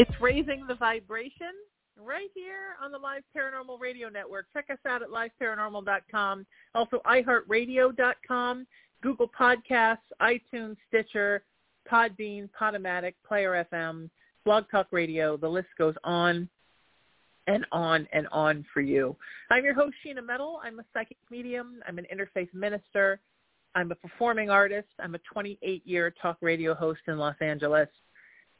It's raising the vibration right here on the Live Paranormal Radio Network. Check us out at liveparanormal.com. Also iHeartRadio.com, Google Podcasts, iTunes, Stitcher, Podbean, Podomatic, Player FM, Blog Talk Radio. The list goes on and on and on for you. I'm your host, Sheena Metal. I'm a psychic medium. I'm an interfaith minister. I'm a performing artist. I'm a 28-year talk radio host in Los Angeles.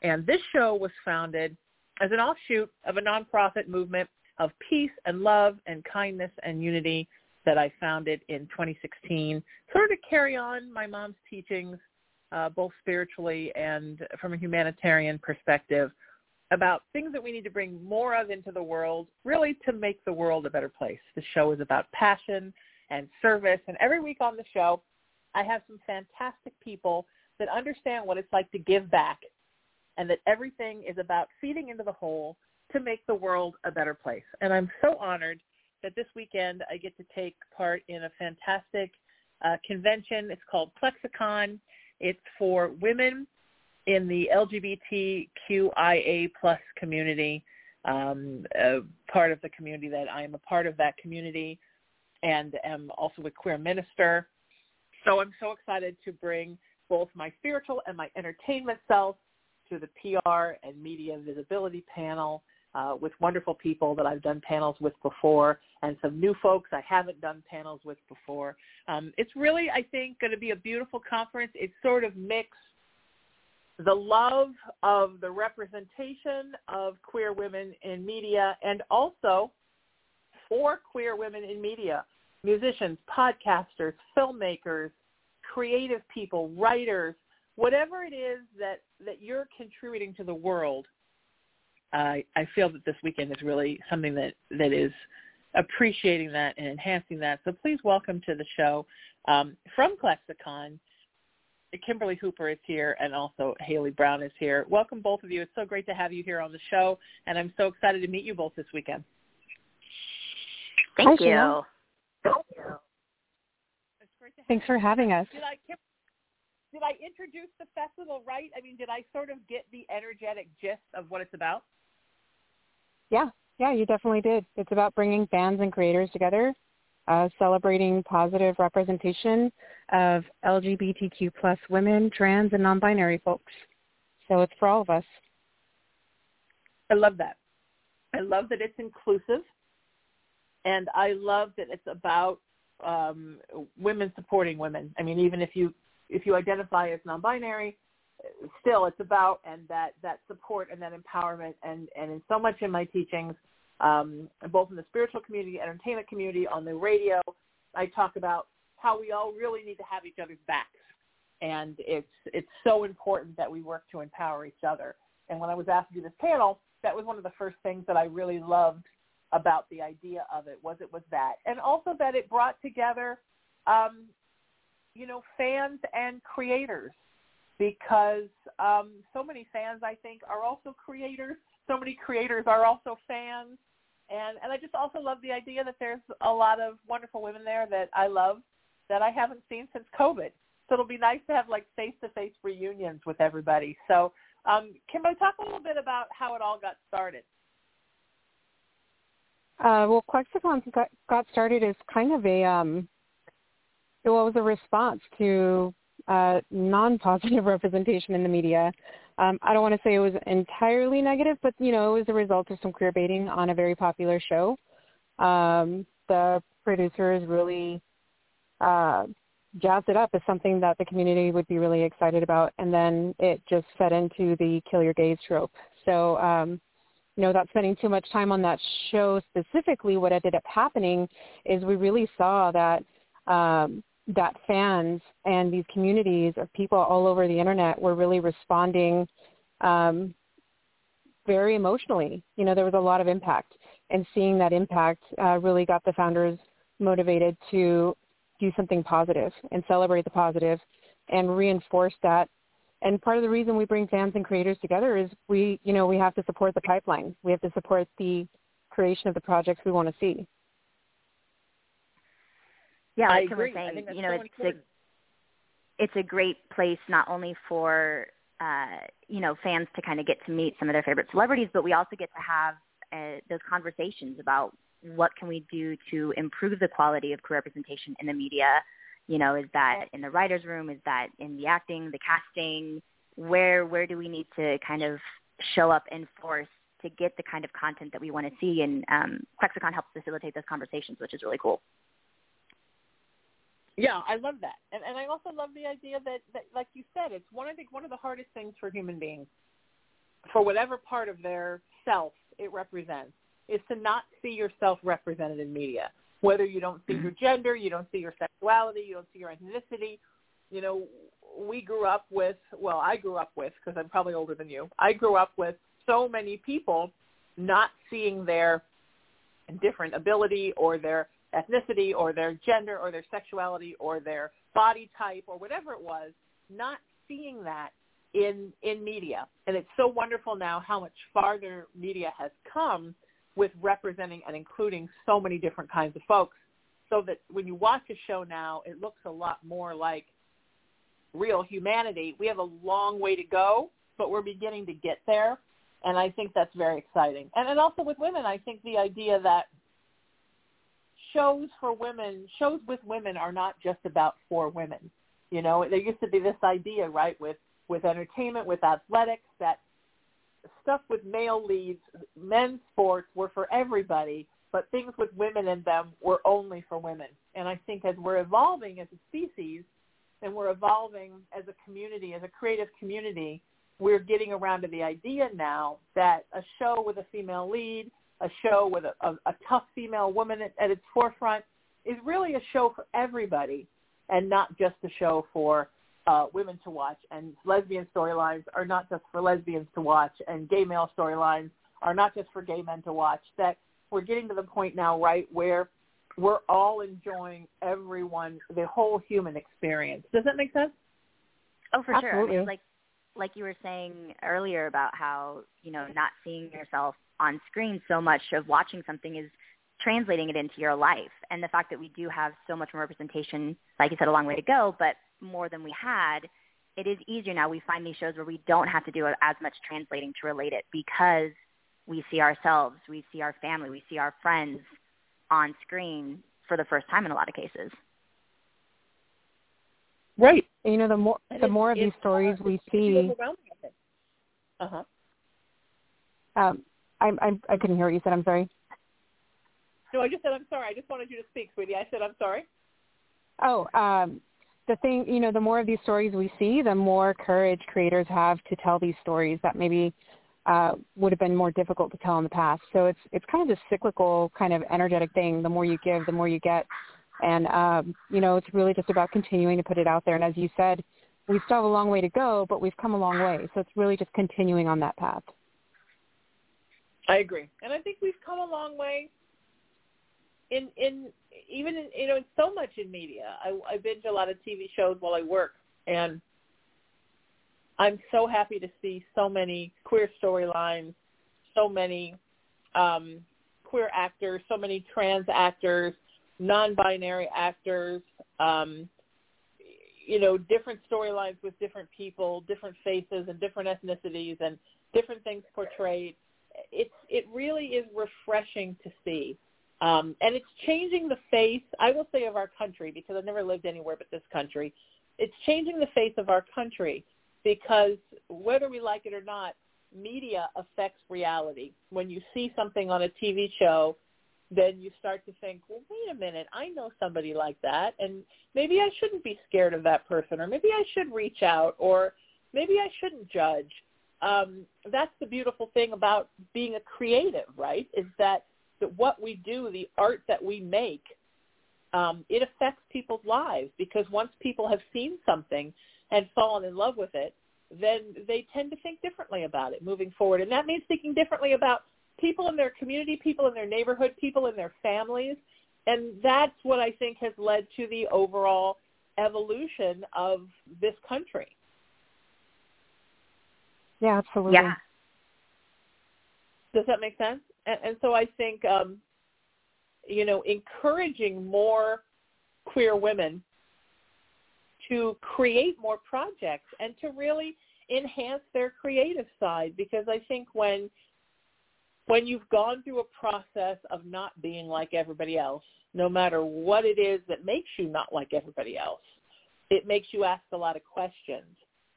And this show was founded as an offshoot of a nonprofit movement of peace and love and kindness and unity that I founded in 2016, sort of to carry on my mom's teachings, uh, both spiritually and from a humanitarian perspective, about things that we need to bring more of into the world, really to make the world a better place. The show is about passion and service, and every week on the show, I have some fantastic people that understand what it's like to give back and that everything is about feeding into the whole to make the world a better place. And I'm so honored that this weekend I get to take part in a fantastic uh, convention. It's called ClexaCon. It's for women in the LGBTQIA plus community, um, part of the community that I am a part of that community and am also a queer minister. So I'm so excited to bring both my spiritual and my entertainment self to the PR and media visibility panel uh, with wonderful people that I've done panels with before and some new folks I haven't done panels with before. Um, it's really, I think, going to be a beautiful conference. It sort of mixed the love of the representation of queer women in media and also for queer women in media, musicians, podcasters, filmmakers, creative people, writers, whatever it is that that you're contributing to the world, I I feel that this weekend is really something that that is appreciating that and enhancing that. So please welcome to the show um, from ClexaCon. Kimberly Hooper is here and also Haley Brown is here. Welcome both of you. It's so great to have you here on the show and I'm so excited to meet you both this weekend. Thank Hi, you. Thank you. Thanks for having us. Did I, Kim, did I introduce the festival right? I mean, did I sort of get the energetic gist of what it's about? Yeah, yeah, you definitely did. It's about bringing fans and creators together, uh, celebrating positive representation of LGBTQ plus women, trans, and non-binary folks. So it's for all of us. I love that. I love that it's inclusive, and I love that it's about um, women supporting women. I mean, even if you if you identify as non-binary, still it's about and that that support and that empowerment. And and in so much in my teachings, um, both in the spiritual community, entertainment community, on the radio, I talk about how we all really need to have each other's backs, and it's it's so important that we work to empower each other. And when I was asked to do this panel, that was one of the first things that I really loved about the idea of it was it was that, and also that it brought together um, you know, fans and creators because um, so many fans, I think, are also creators. So many creators are also fans. And, and I just also love the idea that there's a lot of wonderful women there that I love that I haven't seen since COVID. So it'll be nice to have like face-to-face reunions with everybody. So um, can I talk a little bit about how it all got started? Uh, well, ClexaCon got, started as kind of a um, it was a response to uh, non-positive representation in the media. Um, I don't want to say it was entirely negative, but you know, it was a result of some queer baiting on a very popular show. Um, the producers really uh, jazzed it up as something that the community would be really excited about, and then it just fed into the kill your gays trope. So, um, you know, without spending too much time on that show specifically, what ended up happening is we really saw that um, that fans and these communities of people all over the internet were really responding um, very emotionally. You know, there was a lot of impact, and seeing that impact uh, really got the founders motivated to do something positive and celebrate the positive and reinforce that. And part of the reason we bring fans and creators together is we, you know, we have to support the pipeline. We have to support the creation of the projects we want to see. Yeah, like I Kim was saying, you so know, it's a it's a great place not only for uh, you know fans to kind of get to meet some of their favorite celebrities, but we also get to have uh, those conversations about what can we do to improve the quality of queer representation in the media. You know, is that in the writers' room? Is that in the acting, the casting? Where where do we need to kind of show up in force to get the kind of content that we want to see? And um, ClexaCon helps facilitate those conversations, which is really cool. Yeah, I love that, and and I also love the idea that, that, like you said, it's one I think one of the hardest things for human beings, for whatever part of their self it represents, is to not see yourself represented in media. Whether you don't see your gender, you don't see your sexuality, you don't see your ethnicity. You know, we grew up with, well, I grew up with, because I'm probably older than you, I grew up with so many people not seeing their different ability or their ethnicity or their gender or their sexuality or their body type or whatever it was, not seeing that in in media. And it's so wonderful now how much farther media has come with representing and including so many different kinds of folks so that when you watch a show now, it looks a lot more like real humanity. We have a long way to go, but we're beginning to get there. And I think that's very exciting. And, and also with women, I think the idea that shows for women, shows with women are not just about for women. You know, there used to be this idea, right, with with entertainment, with athletics, that stuff with male leads, men's sports were for everybody, but things with women in them were only for women. And I think as we're evolving as a species, and we're evolving as a community, as a creative community, we're getting around to the idea now that a show with a female lead a show with a, a, a tough female woman at, at its forefront is really a show for everybody and not just a show for uh, women to watch. And lesbian storylines are not just for lesbians to watch, and gay male storylines are not just for gay men to watch. That we're getting to the point now, right, where we're all enjoying everyone, the whole human experience. Does that make sense? Oh, for Absolutely. sure. I mean, like like you were saying earlier about how you know not seeing yourself on screen so much of watching something is translating it into your life and the fact that we do have so much more representation like you said a long way to go but more than we had it is easier now we find these shows where we don't have to do as much translating to relate it because we see ourselves we see our family we see our friends on screen for the first time in a lot of cases Right. You know, the more the more of these stories we It can be see, overwhelming, I think. Uh-huh. um, I, I I couldn't hear what you said. I'm sorry. No, I just said I'm sorry. I just wanted you to speak, sweetie. I said I'm sorry. Oh, um, the thing, you know, the more of these stories we see, the more courage creators have to tell these stories that maybe uh, would have been more difficult to tell in the past. So it's it's kind of this cyclical kind of energetic thing. The more you give, the more you get, and um, you know, it's really just about continuing to put it out there. And as you said, we still have a long way to go, but we've come a long way. So it's really just continuing on that path. I agree, and I think we've come a long way. In in even in, you know in so much in media. I, I binge a lot of TV shows while I work, and I'm so happy to see so many queer storylines, so many um, queer actors, so many trans actors, non-binary actors. Um, you know, different storylines with different people, different faces, and different ethnicities, and different things portrayed. It's it really is refreshing to see, um, and it's changing the face. I will say of our country because I've never lived anywhere but this country. It's changing the face of our country because whether we like it or not, media affects reality. When you see something on a TV show, then you start to think, well, wait a minute, I know somebody like that, and maybe I shouldn't be scared of that person, or maybe I should reach out, or maybe I shouldn't judge. Um, that's the beautiful thing about being a creative, right? Is that, that what we do, the art that we make, um, it affects people's lives because once people have seen something and fallen in love with it, then they tend to think differently about it moving forward. And that means thinking differently about people in their community, people in their neighborhood, people in their families. And that's what I think has led to the overall evolution of this country. Yeah, absolutely. Yeah. Does that make sense? And, and so I think, um, you know, encouraging more queer women to create more projects and to really enhance their creative side because I think when when you've gone through a process of not being like everybody else, no matter what it is that makes you not like everybody else, it makes you ask a lot of questions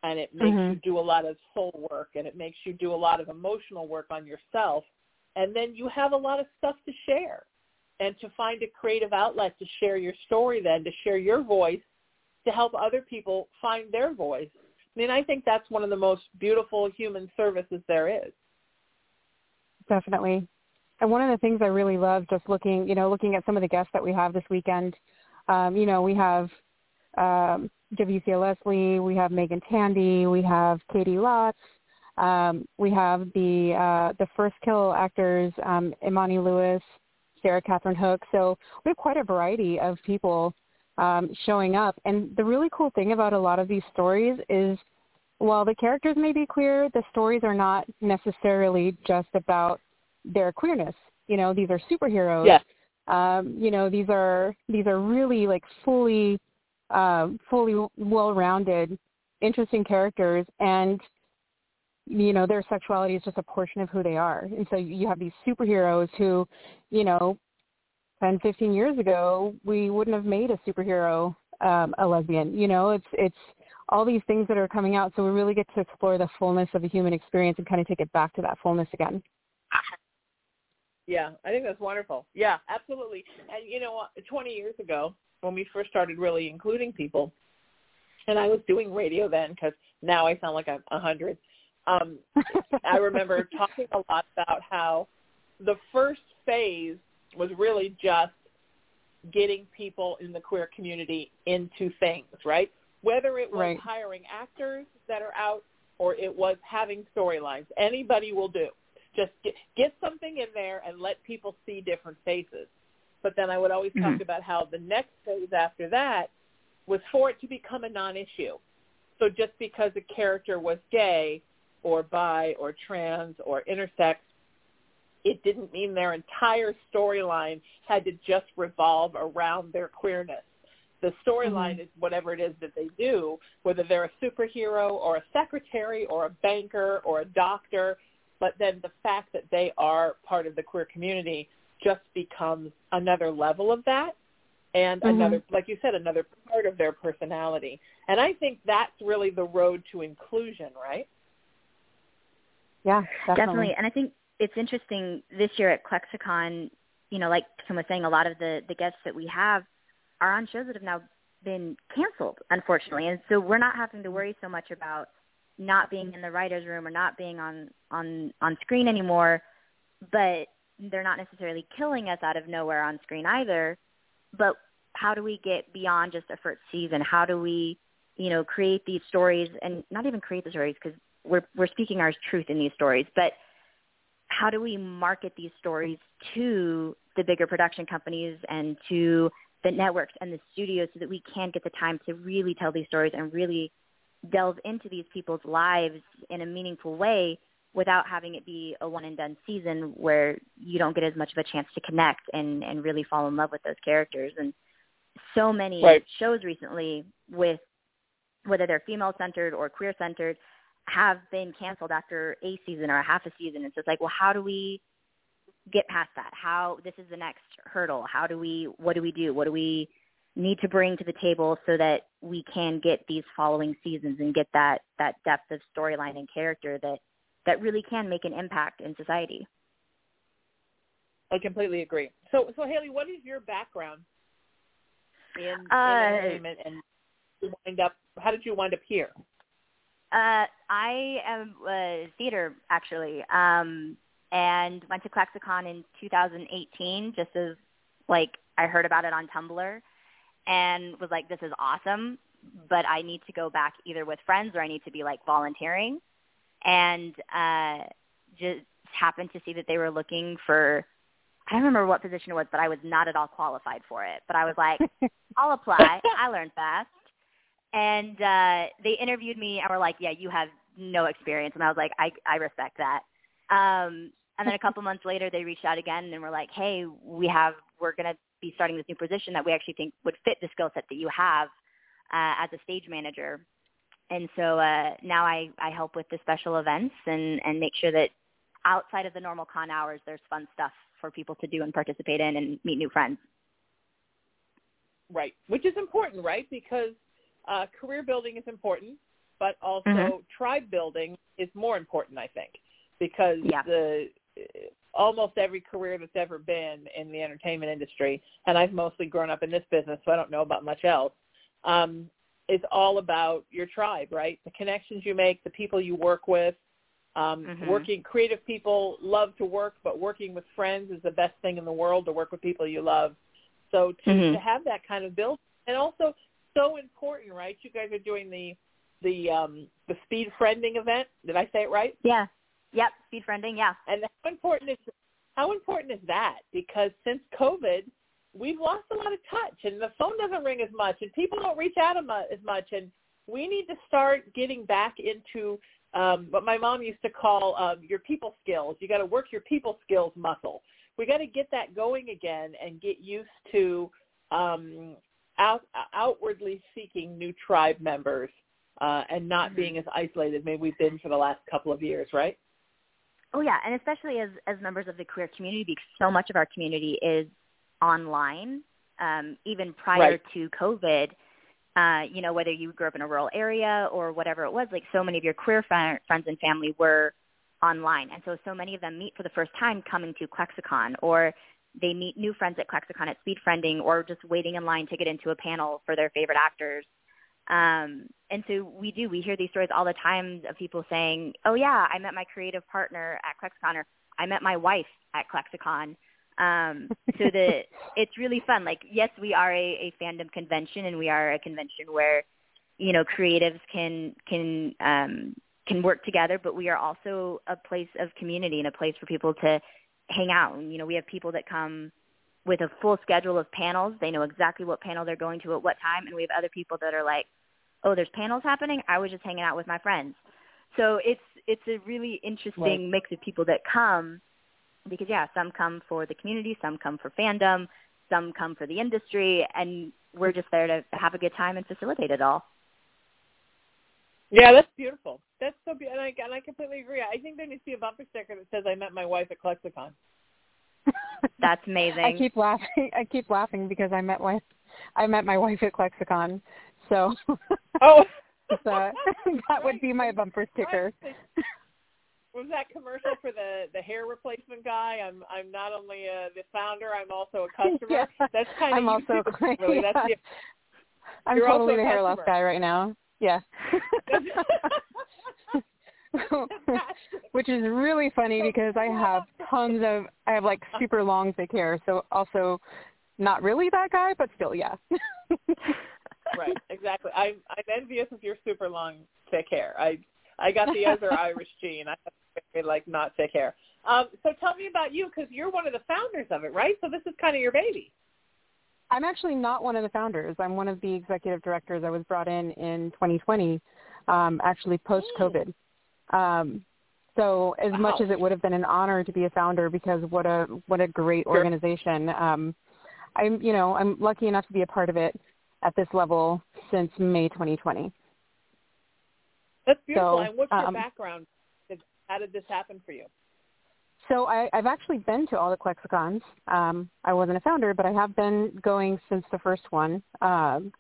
and it makes mm-hmm. you do a lot of soul work and it makes you do a lot of emotional work on yourself and then you have a lot of stuff to share. And to find a creative outlet to share your story then to share your voice to help other people find their voice. I mean i think that's one of the most beautiful human services there is. Definitely. And one of the things i really love just looking you know looking at some of the guests that we have this weekend um, you know we have um, WCA Leslie, we have Meagan Tandy, we have Caity Lotz, um, we have the uh, the first kill actors, um, Imani Lewis, Sarah Catherine Hook. So we have quite a variety of people um, showing up. And the really cool thing about a lot of these stories is while the characters may be queer, the stories are not necessarily just about their queerness. You know, these are superheroes. Yes. Um, you know, these are these are really like fully uh, fully well-rounded, interesting characters, and you know their sexuality is just a portion of who they are. And so you have these superheroes who, you know, 10, 15 years ago we wouldn't have made a superhero um, a lesbian. You know, it's it's all these things that are coming out. So we really get to explore the fullness of the human experience and kind of take it back to that fullness again. Yeah, I think that's wonderful. Yeah, absolutely. And you know, 20 years ago, when we first started really including people, and I was doing radio then because now I sound like I'm a hundred. Um, I remember talking a lot about how the first phase was really just getting people in the queer community into things, right? Whether it was right. hiring actors that are out or it was having storylines, anybody will do. Just get, get something in there and let people see different faces. But then I would always mm-hmm. talk about how the next phase after that was for it to become a non-issue. So just because a character was gay or bi or trans or intersex, it didn't mean their entire storyline had to just revolve around their queerness. The storyline mm-hmm. is whatever it is that they do, whether they're a superhero or a secretary or a banker or a doctor, but then the fact that they are part of the queer community just becomes another level of that and mm-hmm. another like you said another part of their personality. And i think that's really the road to inclusion right? Yeah definitely, definitely. and i think it's interesting this year at ClexaCon, you know like kim was saying a lot of the the guests that we have are on shows that have now been canceled unfortunately. And so we're not having to worry so much about not being in the writers room or not being on on on screen anymore. But they're not necessarily killing us out of nowhere on screen either. But how do we get beyond just a first season? How do we, you know, create these stories and not even create the stories because we're we're speaking our truth in these stories, but how do we market these stories to the bigger production companies and to the networks and the studios so that we can get the time to really tell these stories and really delve into these people's lives in a meaningful way without having it be a one and done season where you don't get as much of a chance to connect and and really fall in love with those characters. And so many right. shows recently with whether they're female centered or queer centered have been canceled after a season or a half a season. It's just like well how do we get past that? How this is the next hurdle. How do we what do we do? What do we need to bring to the table so that we can get these following seasons and get that that depth of storyline and character that that really can make an impact in society. I completely agree. So, so Haley, what is your background in, uh, in entertainment, and you wind up? How did you wind up here? Uh, I am a theater actually, um, and went to ClexaCon in 2018, just as Like I heard about it on Tumblr and was like, this is awesome, but I need to go back either with friends or I need to be like volunteering. And uh, just happened to see that they were looking for, I don't remember what position it was, but I was not at all qualified for it. But I was like, I'll apply. I learned fast. And uh, they interviewed me and were like, yeah, you have no experience. And I was like, I, I respect that. Um, and then a couple months later, they reached out again and were like, hey, we have, we're going to be starting this new position that we actually think would fit the skill set that you have uh, as a stage manager. And so uh, now I, I help with the special events and, and make sure that outside of the normal con hours, there's fun stuff for people to do and participate in and meet new friends. Right, which is important, right? Because uh, career building is important, but also mm-hmm. tribe building is more important, I think, because yeah. the almost every career that's ever been in the entertainment industry, and I've mostly grown up in this business, so I don't know about much else, um, is all about your tribe, right? The connections you make, the people you work with. Um, mm-hmm. Working creative people love to work, but working with friends is the best thing in the world to work with people you love. So to, mm-hmm. to have that kind of build, and also so important, right? You guys are doing the the um, the speed friending event. Did I say it right? Yeah. Yep, speed friending, yeah. And how important is how important is that? Because since COVID, we've lost a lot of touch, and the phone doesn't ring as much, and people don't reach out as much, and we need to start getting back into um, what my mom used to call um, your people skills. You got to work your people skills muscle. We got to get that going again and get used to um, out, outwardly seeking new tribe members uh, and not mm-hmm. being as isolated maybe we've been for the last couple of years, right? Oh yeah, and especially as as members of the queer community, because so much of our community is online. Um, even prior right. to COVID, uh, you know, whether you grew up in a rural area or whatever it was, like so many of your queer fr- friends and family were online, and so so many of them meet for the first time coming to ClexaCon, or they meet new friends at ClexaCon at speed friending, or just waiting in line to get into a panel for their favorite actors. Um, and so we do, we hear these stories all the time of people saying, oh yeah, I met my creative partner at ClexaCon or I met my wife at ClexaCon. Um, so the it's really fun. Like, yes, we are a, a fandom convention and we are a convention where, you know, creatives can, can, um, can work together, but we are also a place of community and a place for people to hang out. And, you know, we have people that come with a full schedule of panels. They know exactly what panel they're going to at what time. And we have other people that are like, oh, there's panels happening. I was just hanging out with my friends. So it's it's a really interesting right. mix of people that come because yeah, some come for the community, some come for fandom, some come for the industry, and we're just there to have a good time and facilitate it all. Yeah, that's beautiful. That's so beautiful, and I, and I completely agree. I think there needs to be a bumper sticker that says "I met my wife at ClexaCon." That's amazing. I keep laughing. I keep laughing because I met my I met my wife at ClexaCon. So Oh so, that would be my bumper sticker. Was that commercial for the the hair replacement guy? I'm I'm not only uh, the founder, I'm also a customer. Yeah. That's kind of I'm also really. Yeah. That's the, I'm You're totally the hair loss guy right now. Yeah. which is really funny because I have tons of I have like super long thick hair, so also not really that guy, but still, yeah. right, exactly. I'm I'm envious of your super long thick hair. I I got the other Irish gene. I have like not thick hair. Um, so tell me about you because you're one of the founders of it, right? So this is kind of your baby. I'm actually not one of the founders. I'm one of the executive directors. I was brought in in 2020, um, actually post COVID. Um, so as wow. much as it would have been an honor to be a founder because what a what a great sure. organization. Um, I'm you know I'm lucky enough to be a part of it at this level since May 2020. That's beautiful. So, and what's your um, background? How did this happen for you? So I, I've actually been to all the ClexaCons. Um, I wasn't a founder, but I have been going since the first one. Um,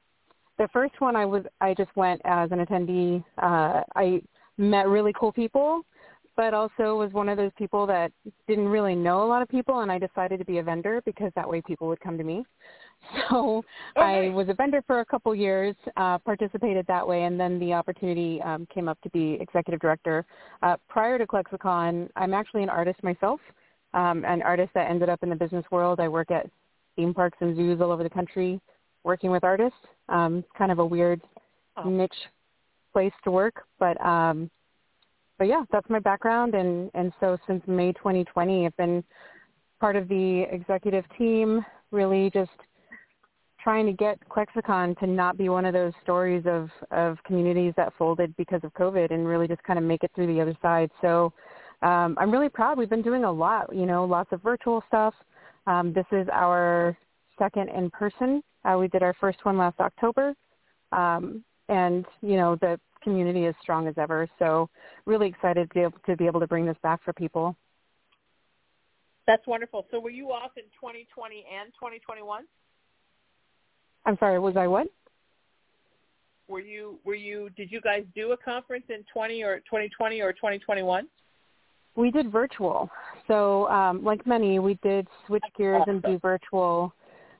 the first one I was I just went as an attendee. Uh, I met really cool people, but also was one of those people that didn't really know a lot of people, and I decided to be a vendor because that way people would come to me. So okay. I was a vendor for a couple years, uh, participated that way, and then the opportunity um, came up to be executive director. Uh, prior to ClexaCon, I'm actually an artist myself, um, an artist that ended up in the business world. I work at theme parks and zoos all over the country working with artists. Um, it's kind of a weird Oh. niche place to work, but um, but yeah, that's my background, and and so since May 2020, I've been part of the executive team, really just trying to get ClexaCon to not be one of those stories of of communities that folded because of COVID, and really just kind of make it through the other side. So um, I'm really proud. We've been doing a lot, you know, lots of virtual stuff. Um, this is our second in person. Uh, we did our first one last October. Um, and you know the community is strong as ever. So really excited to be able to be able to bring this back for people. That's wonderful. So were you off in 2020 and 2021? I'm sorry, was I what? Were you were you did you guys do a conference in 20 or 2020 or 2021? We did virtual. So um, like many, we did switch gears and do virtual.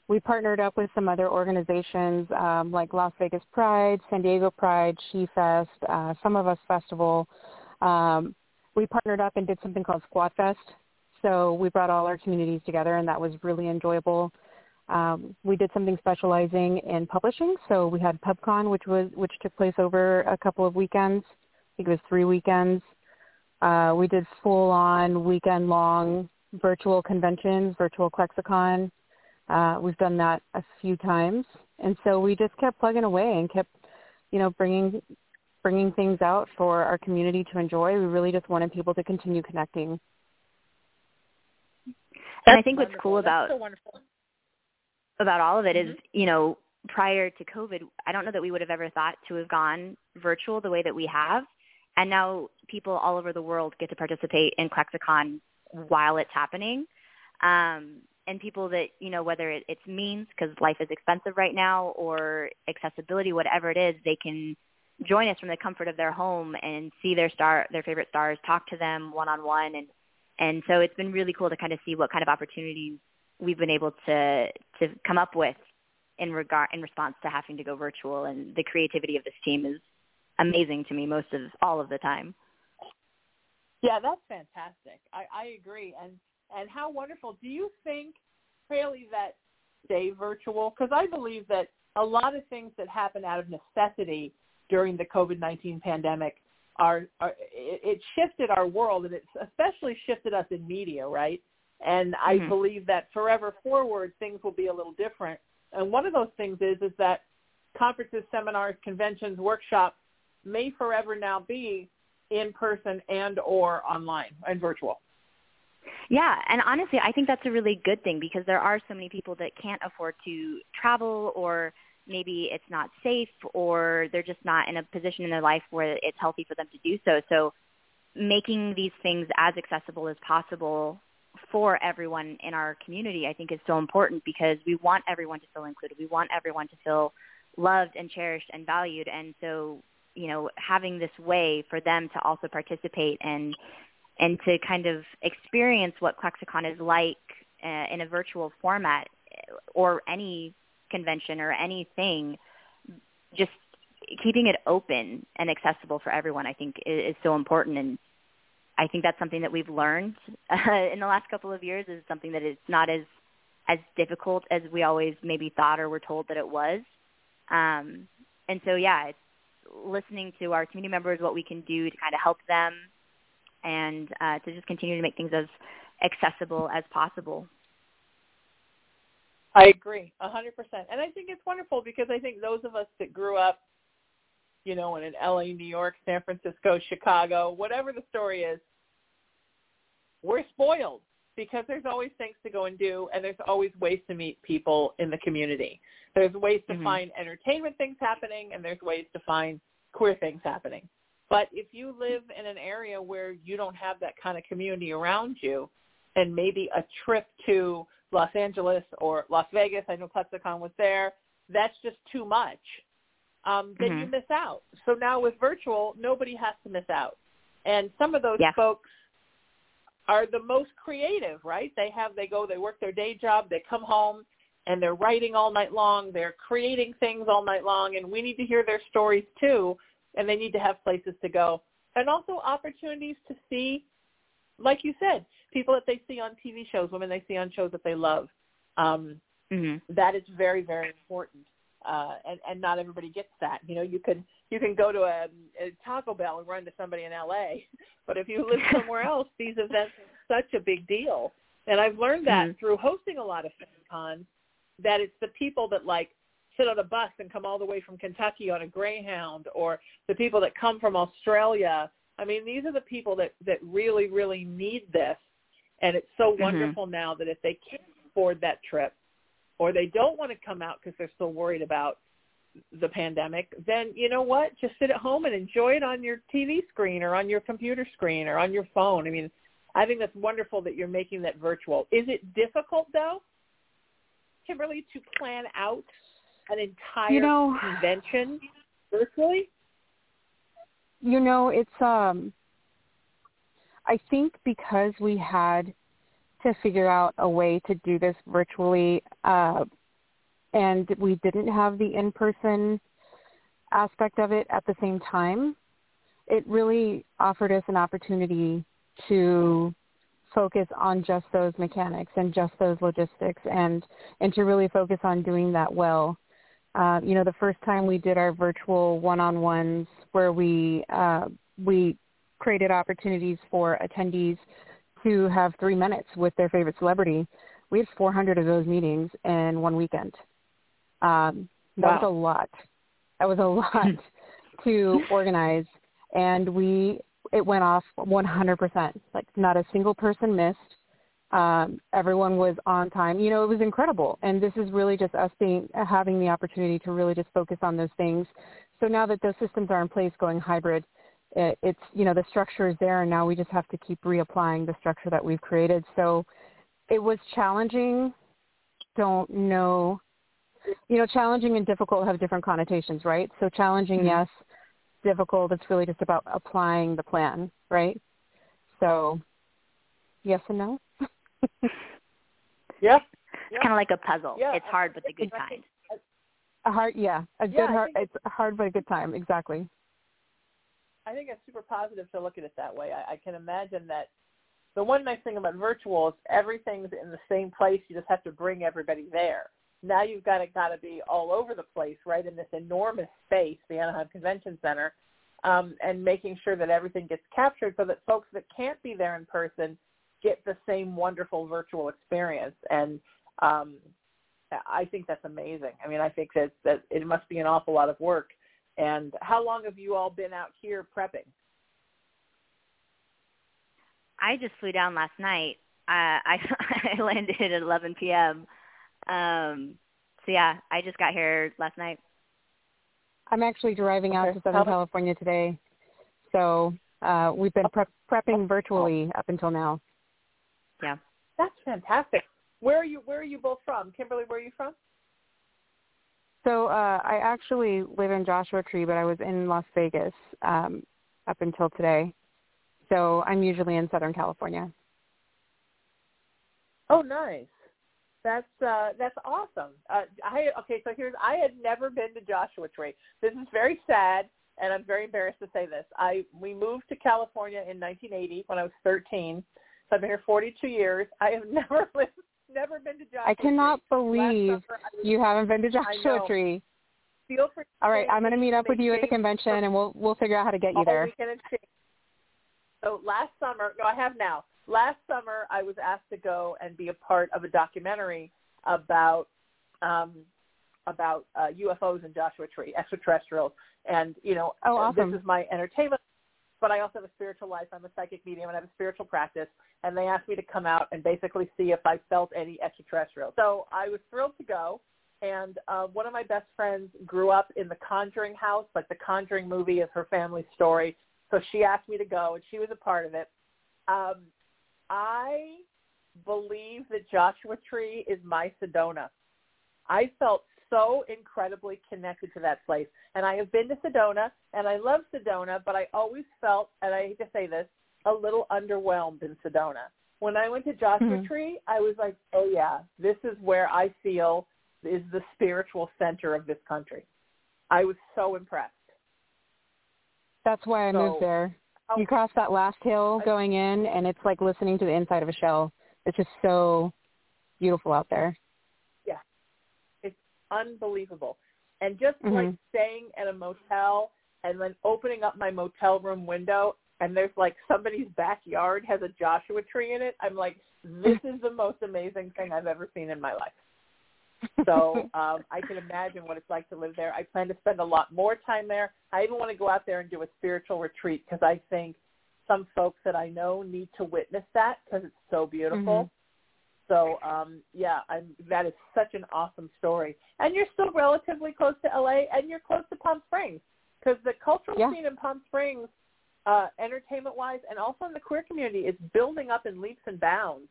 We partnered up with some other organizations um, like Las Vegas Pride, San Diego Pride, She Fest, uh, Some of Us Festival. Um, we partnered up and did something called Squad Fest. So we brought all our communities together, and that was really enjoyable. Um, we did something specializing in publishing. So we had PubCon, which was which took place over a couple of weekends. I think it was three weekends. Uh, we did full-on weekend-long virtual conventions, virtual ClexaCon. Uh, we've done that a few times, and so we just kept plugging away and kept, you know, bringing bringing things out for our community to enjoy. We really just wanted people to continue connecting. and I think what's cool That's about so wonderful. About all of it is, Mm-hmm. you know, prior to COVID, I don't know that we would have ever thought to have gone virtual the way that we have. And now people all over the world get to participate in ClexaCon while it's happening. Um, and people that, you know, whether it, it's means because life is expensive right now or accessibility, whatever it is, they can join us from the comfort of their home and see their star, their favorite stars, talk to them one on one. And, and so it's been really cool to kind of see what kind of opportunities we've been able to to come up with in regard in response to having to go virtual and the creativity of this team is amazing to me most of all of the time. Yeah, that's fantastic. I, I agree. And and how wonderful. Do you think, Haley, that stay virtual? Because I believe that a lot of things that happen out of necessity during the COVID nineteen pandemic are, are it, it shifted our world, and it's especially shifted us in media, right? And I Mhm. believe that forever forward, things will be a little different. And one of those things is is that conferences, seminars, conventions, workshops may forever now be in person and or online and virtual. Yeah, and honestly, I think that's a really good thing because there are so many people that can't afford to travel or maybe it's not safe or they're just not in a position in their life where it's healthy for them to do so. So making these things as accessible as possible for everyone in our community I think is so important because we want everyone to feel included. We want everyone to feel loved and cherished and valued and so you know having this way for them to also participate and and to kind of experience what ClexaCon is like uh, in a virtual format or any convention or anything, just keeping it open and accessible for everyone, I think is, is so important. And I think that's something that we've learned uh, in the last couple of years is something that is not as as difficult as we always maybe thought or were told that it was. Um, and so, yeah, it's listening to our community members, what we can do to kind of help them and uh, to just continue to make things as accessible as possible. I agree, a hundred percent. And I think it's wonderful because I think those of us that grew up, you know, in LA, New York, San Francisco, Chicago, whatever the story is, we're spoiled because there's always things to go and do and there's always ways to meet people in the community. There's ways to Mhm. find entertainment things happening and there's ways to find queer things happening. But if you live in an area where you don't have that kind of community around you and maybe a trip to Los Angeles or Las Vegas, I know ClexaCon was there, that's just too much. Um, then you Mhm. miss out. So now with virtual, nobody has to miss out. And some of those Yeah. folks are the most creative, right? They have they go, they work their day job, they come home and they're writing all night long, they're creating things all night long and we need to hear their stories too and they need to have places to go. And also opportunities to see like you said, people that they see on TV shows, women they see on shows that they love. Um, Mm-hmm. That is very, very important. Uh, and, and not everybody gets that. You know, you can you can go to a, a Taco Bell and run to somebody in LA, but if you live somewhere else, these events are such a big deal. And I've learned that Mhm. through hosting a lot of FanCons, that it's the people that like sit on a bus and come all the way from Kentucky on a Greyhound, or the people that come from Australia. I mean, these are the people that that really, really need this. And it's so Mhm. wonderful now that if they can't afford that trip, or they don't want to come out because they're still worried about the pandemic, then you know what? Just sit at home and enjoy it on your TV screen or on your computer screen or on your phone. I mean, I think that's wonderful that you're making that virtual. Is it difficult though, Kimberly, to plan out an entire You know- convention virtually? You know, it's um I think because we had to figure out a way to do this virtually uh and we didn't have the in-person aspect of it at the same time, it really offered us an opportunity to focus on just those mechanics and just those logistics and and to really focus on doing that well. Uh, you know, the first time we did our virtual one-on-ones where we uh, we created opportunities for attendees to have three minutes with their favorite celebrity. We had 400 of those meetings in one weekend. Um, that was a lot. That was a lot to organize, and we it went off 100%. Like not a single person missed. Um, everyone was on time. You know, it was incredible. And this is really just us being having the opportunity to really just focus on those things. So now that those systems are in place, going hybrid, it, it's you know the structure is there, and now we just have to keep reapplying the structure that we've created. So it was challenging. Don't know. You know, challenging and difficult have different connotations, right? So challenging, Mhm. yes. Difficult, it's really just about applying the plan, right? So, yes and no. Yeah. It's kind of like a puzzle. Yeah, it's hard, but the good kind. A hard, yeah, a good I hard. think It's hard but a good time. Exactly. I think it's super positive to look at it that way. I, I can imagine that the one nice thing about virtual is everything's in the same place. You just have to bring everybody there. Now you've got to got to be all over the place, right, in this enormous space, the Anaheim Convention Center, um, and making sure that everything gets captured so that folks that can't be there in person get the same wonderful virtual experience. And um, I think that's amazing. I mean, I think that that it must be an awful lot of work. And how long have you all been out here prepping? I just flew down last night. Uh, I I landed at 11 p.m. Um, so yeah, I just got here last night. I'm actually driving out Okay. to Southern California today, so uh, we've been prep- prepping virtually up until now. Yeah. That's fantastic. Where are you? Where are you both from? Kimberly, where are you from? So uh, I actually live in Joshua Tree, but I was in Las Vegas um, up until today. So I'm usually in Southern California. Oh, nice. That's uh, that's awesome. Uh, I okay. So here's I had never been to Joshua Tree. This is very sad, and I'm very embarrassed to say this. I we moved to California in 1980 when I was 13. So I've been here 42 years. I have never lived, never been to Joshua. I cannot Tree. believe summer, I you haven't been to Joshua. Tree. Feel free. All right, I'm going to meet up with you at the convention, and we'll we'll figure out how to get you there. weekend in Phoenix. So last summer, no, I have now. Last summer, I was asked to go and be a part of a documentary about um, about uh, UFOs in Joshua Tree, extraterrestrials, and you know, Oh, awesome. this is my entertainment. But I also have a spiritual life. I'm a psychic medium and I have a spiritual practice. And they asked me to come out and basically see if I felt any extraterrestrial. So I was thrilled to go. And uh, one of my best friends grew up in the Conjuring house, like the Conjuring movie is her family's story. So she asked me to go, and she was a part of it. Um, I believe that Joshua Tree is my Sedona. I felt so incredibly connected to that place. And I have been to Sedona, and I love Sedona, but I always felt, and I hate to say this, a little underwhelmed in Sedona. When I went to Joshua Mhm. Tree, I was like, oh yeah, this is where I feel is the spiritual center of this country. I was so impressed. That's why I So- moved there. Oh. You cross that last hill going in, and it's like listening to the inside of a shell. It's just so beautiful out there. Unbelievable. And just Mhm. like staying at a motel and then opening up my motel room window and there's like somebody's backyard has a Joshua tree in it, I'm like, this is the most amazing thing I've ever seen in my life. So um, I can imagine what it's like to live there. I plan to spend a lot more time there. I even want to go out there and do a spiritual retreat because I think some folks that I know need to witness that because it's so beautiful. So um, yeah, I'm, that is such an awesome story. And you're still relatively close to LA, and you're close to Palm Springs because the cultural Yeah. scene in Palm Springs, uh, entertainment-wise, and also in the queer community, is building up in leaps and bounds.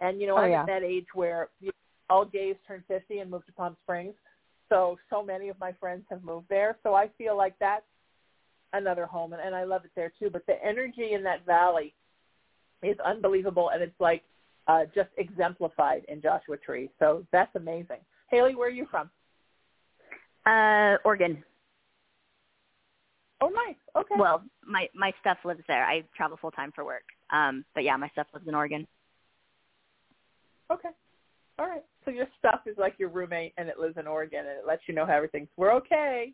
And you know, Oh, I'm yeah. at that age where you know, all gays turn 50 and move to Palm Springs. So so many of my friends have moved there. So I feel like that's another home, and, and I love it there too. But the energy in that valley is unbelievable, and it's like uh, just exemplified in Joshua Tree. So that's amazing. Haley, where are you from? Uh, Oregon. Oh, nice. Okay. Well, my my stuff lives there. I travel full time for work. Um, but yeah, my stuff lives in Oregon. okay. All right. So your stuff is like your roommate, and it lives in Oregon, and it lets you know how everything's. We're okay.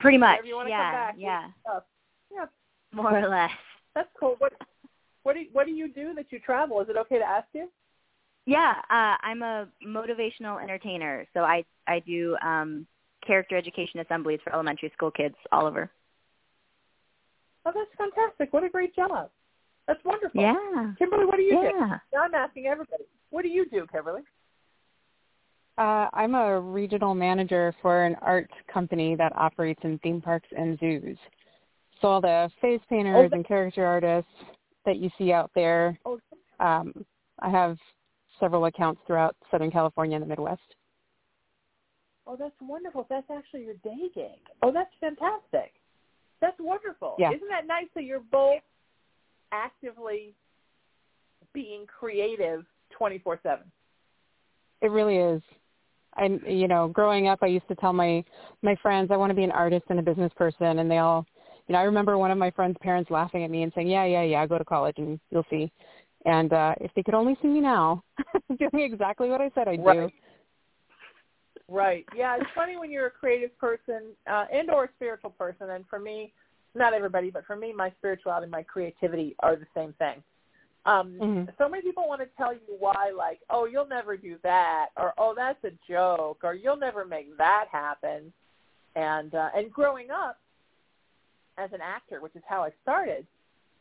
Pretty much. Whenever you want to yeah, yeah, Yeah, more or less. that's cool. What what do you, what do you do that you travel? Is it okay to ask you? Yeah, uh, I'm a motivational entertainer, so I I do um, character education assemblies for elementary school kids all over. Oh, that's fantastic. What a great job. That's wonderful. Yeah, Kimberly, what do you do? yeah. Now I'm asking everybody. What do you do, Kimberly? Uh, I'm a regional manager for an art company that operates in theme parks and zoos. So all the face painters that- and character artists that you see out there, um, I have several accounts throughout Southern California and the Midwest. oh, that's wonderful. That's actually your day gig. Oh, that's fantastic. That's wonderful. Yeah. Isn't that nice that you're both actively being creative 24/7? It really is. I'm, you know, growing up, I used to tell my my friends I want to be an artist and a business person, and they all, you know, I remember one of my friends' parents laughing at me and saying, "Yeah, yeah, yeah, go to college and you'll see." And uh if they could only see me now, doing exactly what I said I'd do. Right. Right. Yeah, it's funny when you're a creative person uh, and or a spiritual person. And for me, not everybody, but for me, my spirituality and my creativity are the same thing. Um, Mhm. So many people want to tell you why, like, oh, you'll never do that, or oh, that's a joke, or you'll never make that happen. And uh, and growing up as an actor, which is how I started,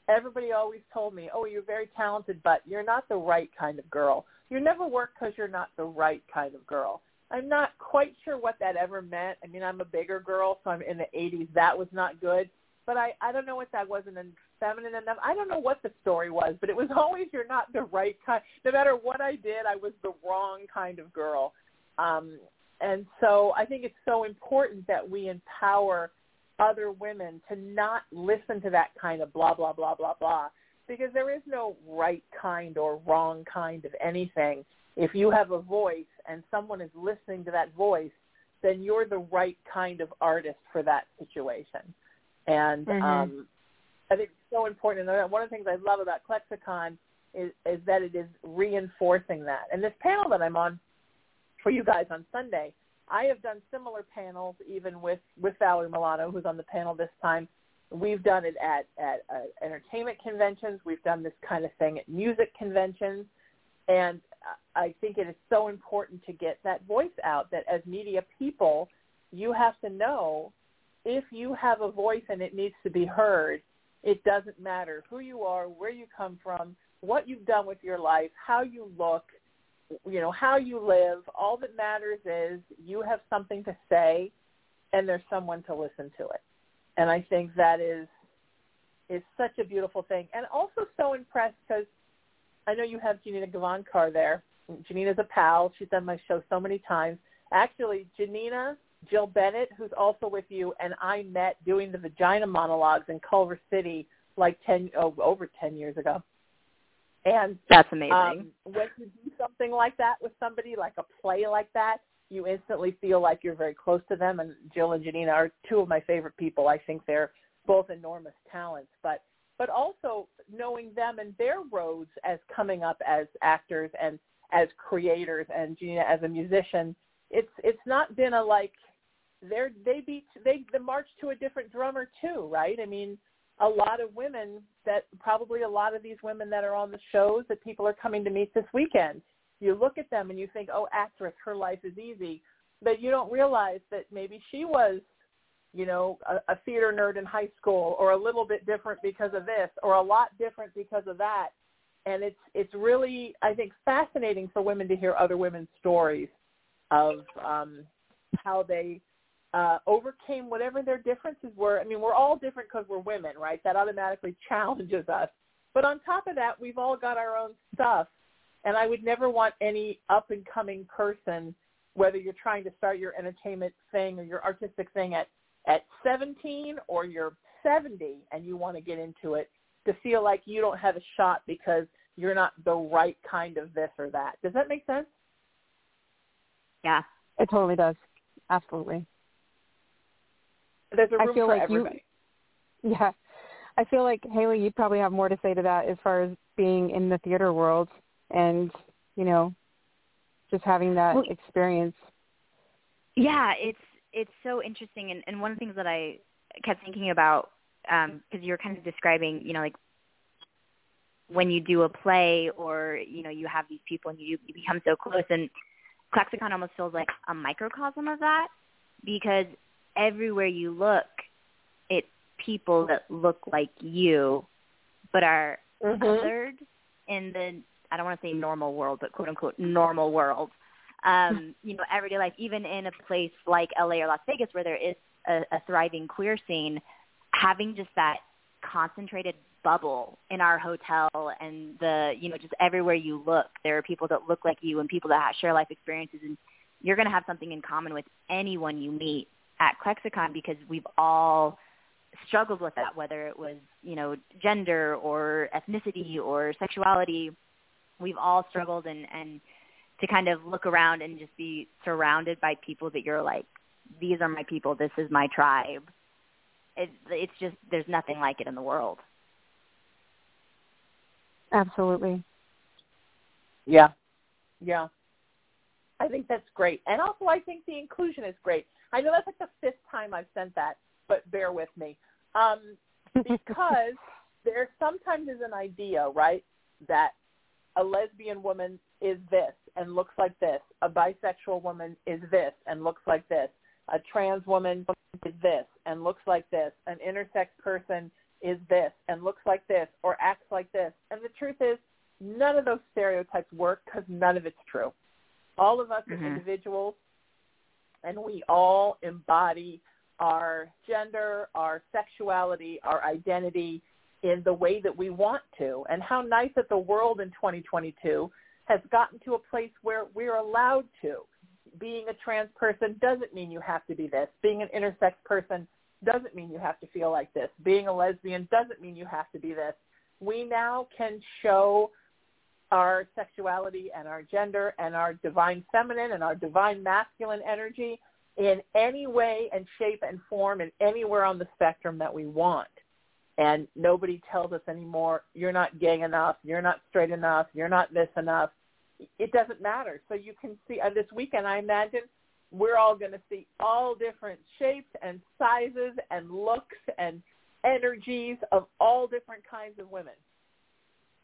everybody always told me, oh, you're very talented, but you're not the right kind of girl. You never work because you're not the right kind of girl. I'm not quite sure what that ever meant. I mean, I'm a bigger girl, so I'm in the 80s. That was not good. But I, I don't know what that wasn't feminine enough. I don't know what the story was, but it was always you're not the right kind. No matter what I did, I was the wrong kind of girl. Um, and so I think it's so important that we empower other women to not listen to that kind of blah, blah, blah, blah, blah, because there is no right kind or wrong kind of anything. If you have a voice and someone is listening to that voice, then you're the right kind of artist for that situation. And Mhm. um, I think it's so important. And one of the things I love about ClexaCon is, is that it is reinforcing that. And this panel that I'm on for you guys on Sunday, I have done similar panels even with, with Valerie Milano, who's on the panel this time. We've done it at, at uh, entertainment conventions. We've done this kind of thing at music conventions. And I think it is so important to get that voice out that as media people, you have to know if you have a voice and it needs to be heard, it doesn't matter who you are, where you come from, what you've done with your life, how you look, you know, how you live. All that matters is you have something to say and there's someone to listen to it. And I think that is is such a beautiful thing. And also so impressed because I know you have Janina Gavankar there. Janina's a pal. She's done my show so many times. Actually, Janina, Jill Bennett, who's also with you, and I met doing the vagina monologues in Culver City like 10, oh, over 10 years ago. And That's amazing. um, when you do something like that with somebody, like a play like that, you instantly feel like you're very close to them. And Jill and Janina are two of my favorite people. I think they're both enormous talents. But but also knowing them and their roads as coming up as actors and as creators, and Janina as a musician, it's it's not been a like they're they beat they the march to a different drummer too, right? I mean, a lot of women that probably a lot of these women that are on the shows that people are coming to meet this weekend. You look at them and you think, oh, actress, her life is easy, but you don't realize that maybe she was, you know, a, a theater nerd in high school, or a little bit different because of this, or a lot different because of that. And it's it's really I think fascinating for women to hear other women's stories of um, how they uh, overcame whatever their differences were. I mean, we're all different because we're women, right? That automatically challenges us. But on top of that, we've all got our own stuff. And I would never want any up and coming person, whether you're trying to start your entertainment thing or your artistic thing at, at 17 or you're 70 and you want to get into it, to feel like you don't have a shot because you're not the right kind of this or that. Does that make sense? Yeah. It totally does. Absolutely. There's a room I feel for like everybody. You, yeah. I feel like Haley, you probably have more to say to that as far as being in the theater world and, you know, just having that well, experience. Yeah, it's it's so interesting and, and one of the things that I kept thinking about because um, you're kind of describing, you know, like when you do a play or you know you have these people and you you become so close and ClexaCon almost feels like a microcosm of that because everywhere you look, it's people that look like you, but are mm-hmm. othered in the I don't want to say normal world, but quote unquote normal world. Um, you know, everyday life, even in a place like LA or Las Vegas where there is a, a thriving queer scene, having just that concentrated bubble in our hotel and the you know just everywhere you look there are people that look like you and people that share life experiences and you're going to have something in common with anyone you meet at ClexaCon because we've all struggled with that whether it was you know gender or ethnicity or sexuality we've all struggled and and to kind of look around and just be surrounded by people that you're like these are my people this is my tribe it, it's just there's nothing like it in the world Absolutely. Yeah. Yeah. I think that's great. And also I think the inclusion is great. I know that's like the fifth time I've sent that, but bear with me. Um, because there sometimes is an idea, right, that a lesbian woman is this and looks like this. A bisexual woman is this and looks like this. A trans woman is this and looks like this. An intersex person is this and looks like this or acts like this. And the truth is, none of those stereotypes work because none of it's true. All of us mm-hmm. are individuals, and we all embody our gender, our sexuality, our identity in the way that we want to. And how nice that the world in 2022 has gotten to a place where we're allowed to. Being a trans person doesn't mean you have to be this. Being an intersex person doesn't mean you have to feel like this. Being a lesbian doesn't mean you have to be this. We now can show our sexuality and our gender and our divine feminine and our divine masculine energy in any way and shape and form and anywhere on the spectrum that we want. And nobody tells us anymore, you're not gay enough, you're not straight enough, you're not this enough. It doesn't matter. So you can see uh, this weekend, I imagine, we're all going to see all different shapes and sizes and looks and energies of all different kinds of women.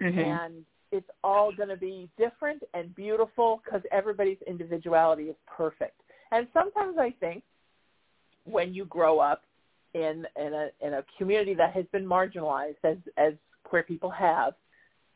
Mm-hmm. And it's all going to be different and beautiful because everybody's individuality is perfect. And sometimes I think when you grow up in in a in a community that has been marginalized as as queer people have,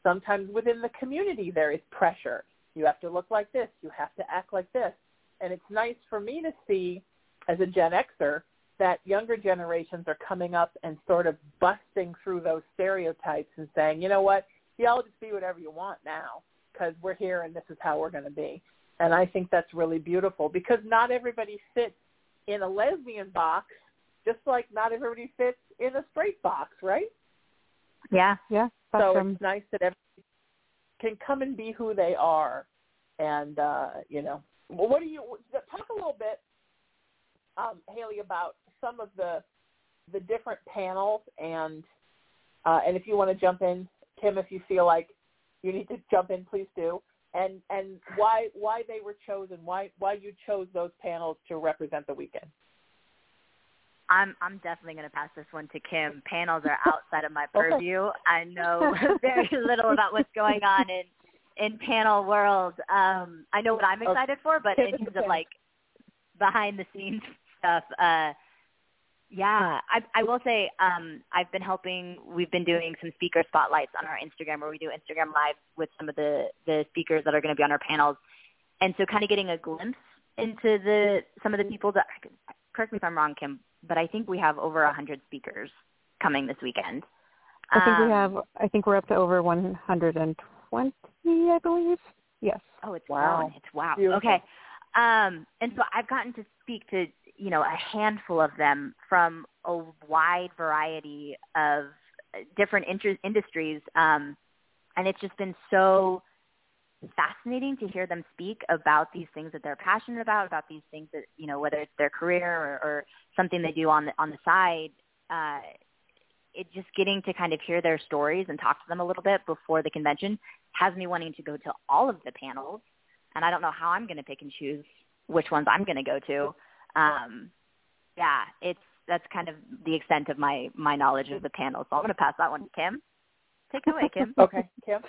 sometimes within the community there is pressure. You have to look like this, you have to act like this and it's nice for me to see as a Gen Xer that younger generations are coming up and sort of busting through those stereotypes and saying, you know what, y'all just be whatever you want now because we're here and this is how we're going to be. And I think that's really beautiful because not everybody fits in a lesbian box, just like not everybody fits in a straight box, right? Yeah, yeah. So it's nice that everybody can come and be who they are, and uh, you know, what do you talk a little bit, um, Haley, about some of the the different panels and uh, and if you want to jump in, Kim, if you feel like you need to jump in, please do. and and why why they were chosen, why why you chose those panels to represent the weekend. I'm I'm definitely going to pass this one to Kim. Panels are outside of my purview. I know very little about what's going on in in panel world. Um, I know what I'm excited okay. for, but in terms of like behind the scenes stuff, uh, yeah, I, I will say um, I've been helping. We've been doing some speaker spotlights on our Instagram, where we do Instagram live with some of the the speakers that are going to be on our panels, and so kind of getting a glimpse into the some of the people that. Correct me if I'm wrong, Kim, but I think we have over a hundred speakers coming this weekend. I think um, we have. I think we're up to over 120, I believe. Yes. Oh, it's wow. It's wow. Beautiful. Okay. Um, and so I've gotten to speak to you know a handful of them from a wide variety of different inter- industries, um, and it's just been so fascinating to hear them speak about these things that they're passionate about, about these things that you know, whether it's their career or, or something they do on the on the side. Uh, it just getting to kind of hear their stories and talk to them a little bit before the convention has me wanting to go to all of the panels. And I don't know how I'm going to pick and choose which ones I'm going to go to. Um, yeah, it's that's kind of the extent of my my knowledge of the panel. So I'm going to pass that one to Kim. Take it away, Kim. okay, Kim.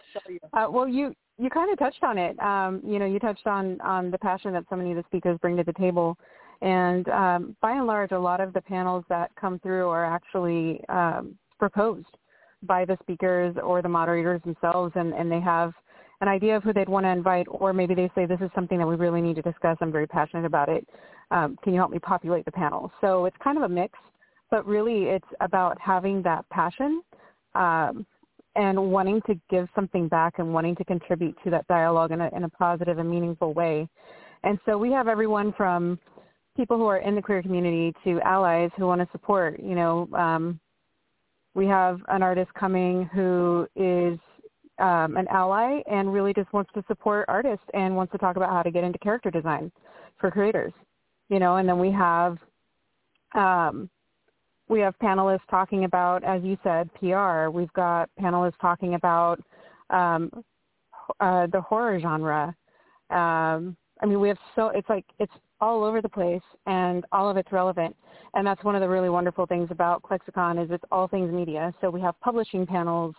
Uh, well, you you kind of touched on it. Um, you know, you touched on on the passion that so many of the speakers bring to the table, and um, by and large, a lot of the panels that come through are actually um, proposed by the speakers or the moderators themselves, and, and they have an idea of who they'd want to invite, or maybe they say, this is something that we really need to discuss. I'm very passionate about it. Um, can you help me populate the panel? So it's kind of a mix, but really it's about having that passion um, and wanting to give something back and wanting to contribute to that dialogue in a, in a positive and meaningful way. And so we have everyone from people who are in the queer community to allies who want to support. You know, um, we have an artist coming who is um, an ally and really just wants to support artists and wants to talk about how to get into character design for creators. You know, and then we have um, we have panelists talking about, as you said, PR. We've got panelists talking about um, uh, the horror genre. Um, I mean, we have so it's like it's all over the place, and all of it's relevant. And that's one of the really wonderful things about ClexaCon is it's all things media. So we have publishing panels,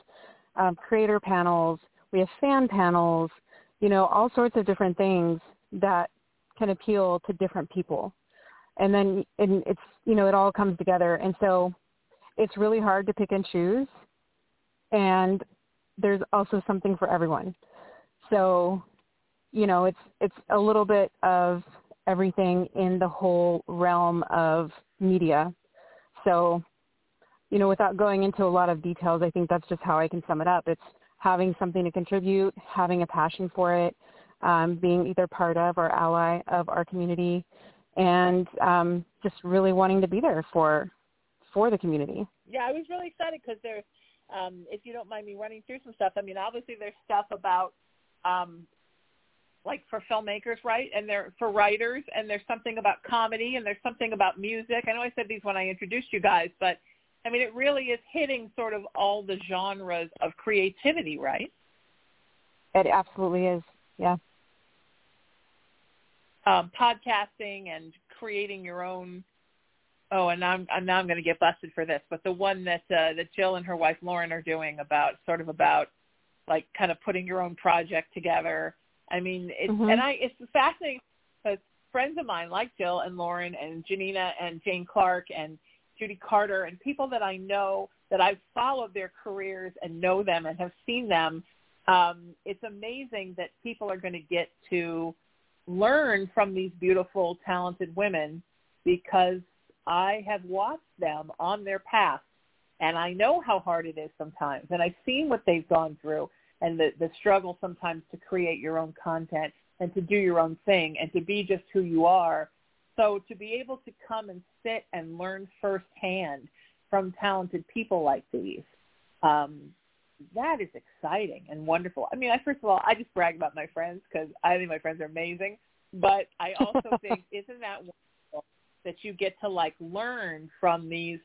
um, creator panels, we have fan panels, you know, all sorts of different things that can appeal to different people. And then and it's you know it all comes together. And so it's really hard to pick and choose. And there's also something for everyone. So you know it's it's a little bit of everything in the whole realm of media. So you know without going into a lot of details i think that's just how i can sum it up it's having something to contribute having a passion for it um, being either part of or ally of our community and um, just really wanting to be there for for the community. Yeah, I was really excited because there's, um, if you don't mind me running through some stuff. I mean, obviously there's stuff about, um, like for filmmakers, right? And there for writers, and there's something about comedy, and there's something about music. I know I said these when I introduced you guys, but I mean, it really is hitting sort of all the genres of creativity, right? It absolutely is. Yeah um, podcasting and creating your own. Oh, and now I'm, now I'm going to get busted for this, but the one that uh, that Jill and her wife Lauren are doing about sort of about like kind of putting your own project together. I mean, it's mm-hmm. and I it's fascinating because friends of mine like Jill and Lauren and Janina and Jane Clark and Judy Carter and people that I know that I've followed their careers and know them and have seen them. Um, it's amazing that people are going to get to learn from these beautiful, talented women because I have watched them on their path and I know how hard it is sometimes and I've seen what they've gone through and the, the struggle sometimes to create your own content and to do your own thing and to be just who you are. So to be able to come and sit and learn firsthand from talented people like these, um, that is exciting and wonderful. I mean, I first of all, I just brag about my friends because I think my friends are amazing. But I also think, isn't that wonderful that you get to like learn from these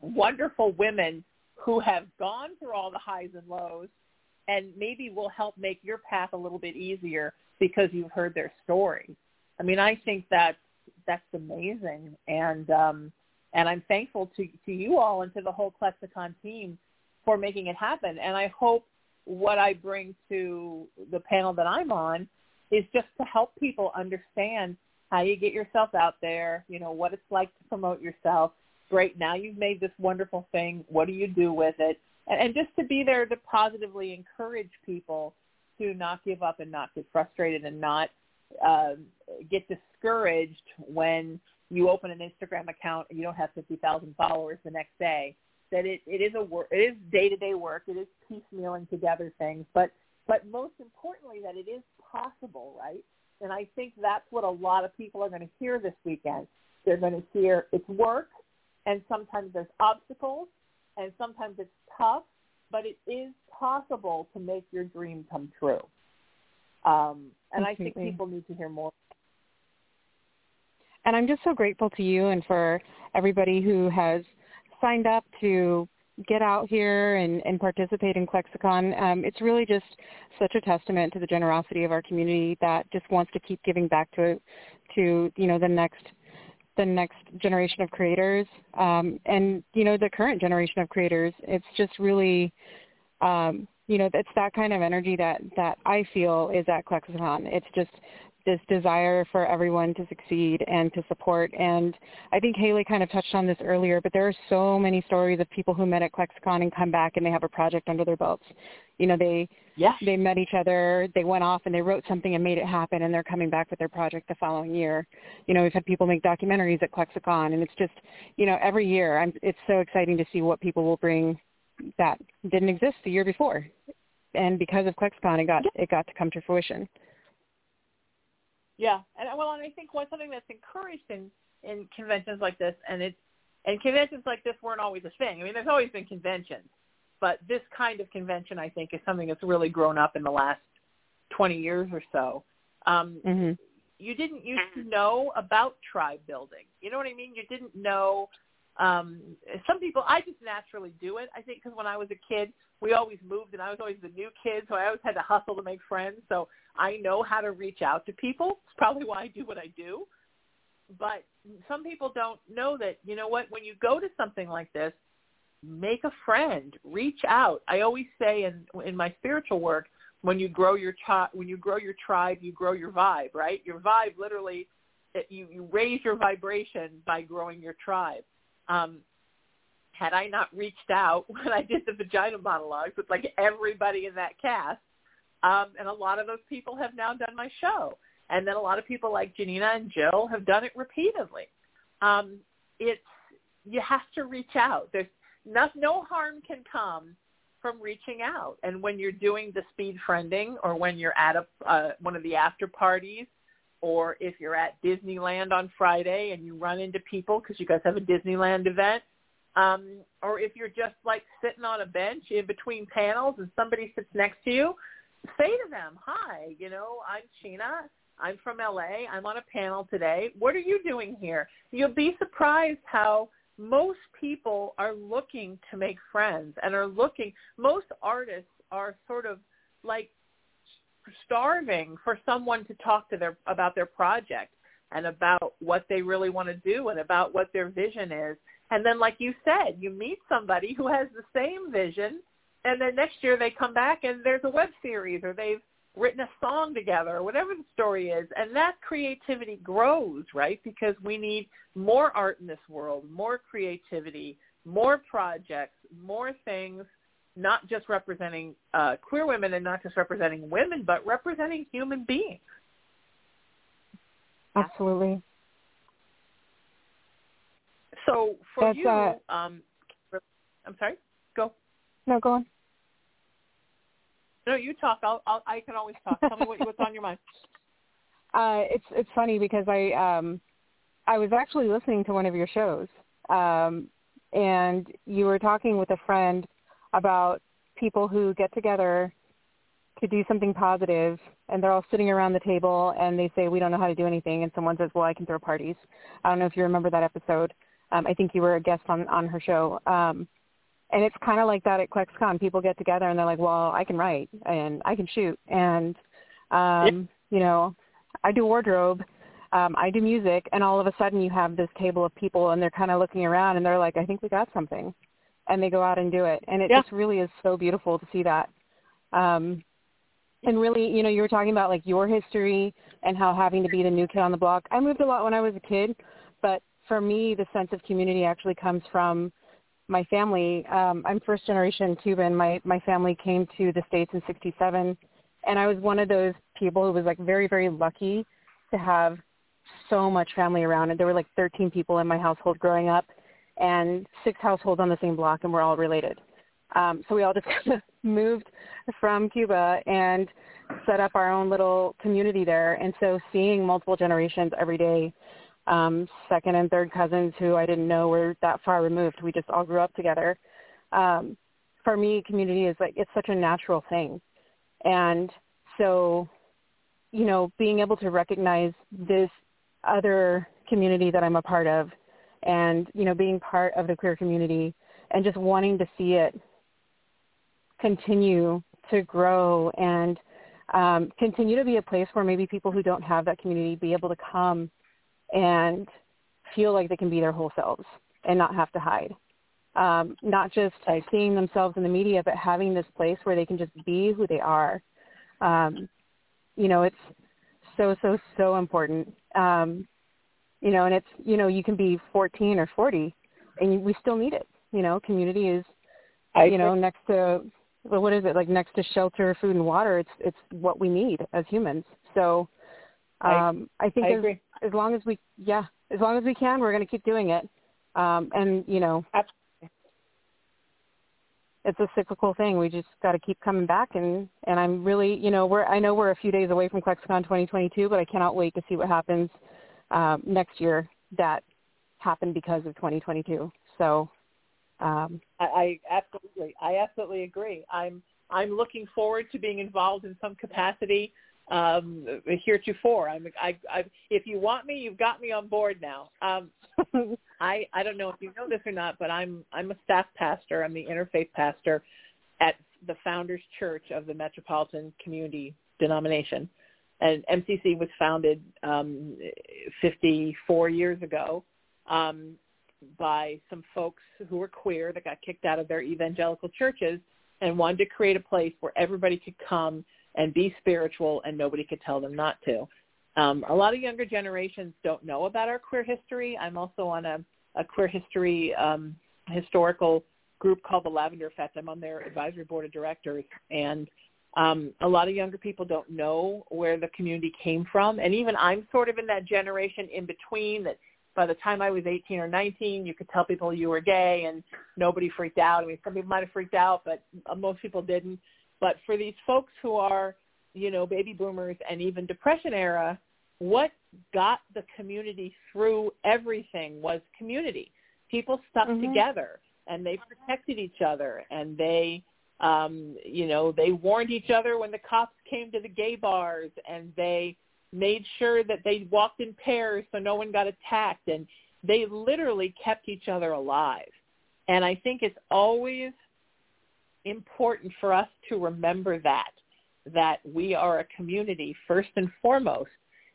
wonderful women who have gone through all the highs and lows and maybe will help make your path a little bit easier because you've heard their story. I mean, I think that's that's amazing, and um, and I'm thankful to to you all and to the whole ClexaCon team for making it happen. And I hope what I bring to the panel that I'm on is just to help people understand how you get yourself out there, you know, what it's like to promote yourself. Great, now you've made this wonderful thing. What do you do with it? And, and just to be there to positively encourage people to not give up and not get frustrated and not um, get discouraged when you open an Instagram account and you don't have 50,000 followers the next day. That it, it is a work, it is day-to-day work. It is piecemealing together things, but but most importantly that it is possible, right? And I think that's what a lot of people are going to hear this weekend. They're going to hear it's work, and sometimes there's obstacles, and sometimes it's tough, but it is possible to make your dream come true. Um, and Completely. I think people need to hear more. And I'm just so grateful to you and for everybody who has signed up to get out here and, and participate in ClexaCon. Um, it's really just such a testament to the generosity of our community that just wants to keep giving back to to you know the next the next generation of creators um, and you know the current generation of creators. It's just really um, you know it's that kind of energy that that I feel is at ClexaCon. It's just this desire for everyone to succeed and to support. And I think Haley kind of touched on this earlier, but there are so many stories of people who met at ClexaCon and come back and they have a project under their belts. You know, they yeah. they met each other, they went off and they wrote something and made it happen and they're coming back with their project the following year. You know, we've had people make documentaries at Clexicon and it's just, you know, every year I'm it's so exciting to see what people will bring that didn't exist the year before. And because of ClexCon, it got it got to come to fruition. Yeah, and well, and I think one something that's encouraged in in conventions like this, and it's and conventions like this weren't always a thing. I mean, there's always been conventions, but this kind of convention, I think, is something that's really grown up in the last 20 years or so. Um, mm-hmm. You didn't used to know about tribe building. You know what I mean? You didn't know um some people i just naturally do it i think because when i was a kid we always moved and i was always the new kid so i always had to hustle to make friends so i know how to reach out to people. It's probably why i do what i do. But some people don't know that you know what when you go to something like this make a friend reach out. I always say in in my spiritual work when you grow your chi- when you grow your tribe you grow your vibe right? Your vibe literally you you raise your vibration by growing your tribe um, had I not reached out when I did the vagina monologues with like everybody in that cast, um, and a lot of those people have now done my show, and then a lot of people like Janina and Jill have done it repeatedly. Um, it's you have to reach out. There's no, no harm can come from reaching out. And when you're doing the speed friending, or when you're at a uh, one of the after parties, or if you're at Disneyland on Friday and you run into people because you guys have a Disneyland event, um, or if you're just like sitting on a bench in between panels and somebody sits next to you, say to them, "Hi, you know, I'm Sheena. I'm from LA. I'm on a panel today. What are you doing here?" You'll be surprised how most people are looking to make friends and are looking. Most artists are sort of like starving for someone to talk to their about their project and about what they really want to do and about what their vision is. And then like you said, you meet somebody who has the same vision and then next year they come back and there's a web series or they've written a song together or whatever the story is and that creativity grows right because we need more art in this world more creativity more projects more things not just representing uh, queer women and not just representing women, but representing human beings. Absolutely. So for That's, you, uh, um, I'm sorry. Go. No, go on. No, you talk. I'll, I'll I can always talk. Tell me what, what's on your mind. Uh, it's it's funny because I um, I was actually listening to one of your shows, um, and you were talking with a friend about people who get together to do something positive and they're all sitting around the table and they say we don't know how to do anything and someone says well i can throw parties. I don't know if you remember that episode. Um, i think you were a guest on on her show. Um, and it's kind of like that at ClexCon. People get together and they're like, well, I can write and I can shoot and, um, you know, I do wardrobe, um, I do music, and all of a sudden you have this table of people and they're kind of looking around and they're like, I think we got something, and they go out and do it, and it Yeah. just really is so beautiful to see that. Um, and really, you know, you were talking about like your history and how having to be the new kid on the block. I moved a lot when I was a kid, but for me, the sense of community actually comes from my family. Um, I'm first generation Cuban. My my family came to the states in '67, and I was one of those people who was like very very lucky to have so much family around. And there were like 13 people in my household growing up, and six households on the same block, and we're all related. Um, so we all just moved from Cuba and set up our own little community there. And so seeing multiple generations every day, um, second and third cousins who I didn't know were that far removed, we just all grew up together. Um, for me, community is like, it's such a natural thing. And so, you know, being able to recognize this other community that I'm a part of and, you know, being part of the queer community and just wanting to see it continue to grow and um, continue to be a place where maybe people who don't have that community be able to come and feel like they can be their whole selves and not have to hide. Um, not just seeing themselves in the media, but having this place where they can just be who they are. Um, you know, it's so, so, so important. Um, you know, and it's, you know, you can be 14 or 40 and we still need it. You know, community is, I you know, next to, well, what is it, like next to shelter, food and water, it's, it's what we need as humans. So I- um, I, think I as, agree. as long as we, yeah, as long as we can, we're going to keep doing it. Um, and, you know, Absolutely. it's a cyclical thing. We just got to keep coming back, and and I'm really, you know, we're I know we're a few days away from ClexCon 2022, but I cannot wait to see what happens um, next year that happened because of 2022. So, um, I, I absolutely, I absolutely agree. I'm I'm looking forward to being involved in some capacity um, heretofore. I'm, I, I, if you want me, you've got me on board now. Um, I, I don't know if you know this or not, but I'm I'm a staff pastor. I'm the interfaith pastor at the Founders Church of the Metropolitan Community Denomination, and MCC was founded um, 54 years ago. Um, by some folks who were queer that got kicked out of their evangelical churches and wanted to create a place where everybody could come and be spiritual and nobody could tell them not to. Um, a lot of younger generations don't know about our queer history. I'm also on a, a queer history um, historical group called the Lavender Effect. I'm on their advisory board of directors, and um, a lot of younger people don't know where the community came from. And even I'm sort of in that generation in between that by the time I was 18 or 19, you could tell people you were gay and nobody freaked out. I mean, some people might have freaked out, but uh, most people didn't. But for these folks who are, you know, baby boomers and even depression era, what got the community through everything was community. People stuck Mhm. together and they protected each other and they um you know they warned each other when the cops came to the gay bars and they made sure that they walked in pairs so no one got attacked and they literally kept each other alive. And i think it's always important for us to remember that that we are a community first and foremost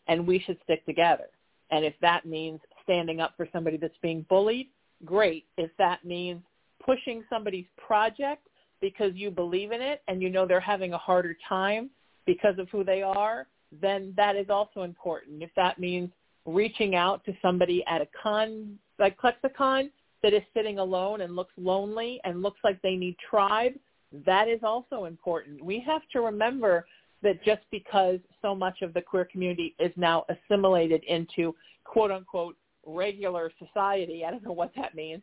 and we should stick together. And if that means standing up for somebody that's being bullied great. If that means pushing somebody's project because you believe in it and you know they're having a harder time because of who they are, then that is also important. If that means reaching out to somebody at a con like ClexaCon that is sitting alone and looks lonely and looks like they need tribe, that is also important. We have to remember that just because so much of the queer community is now assimilated into quote unquote regular society, I don't know what that means,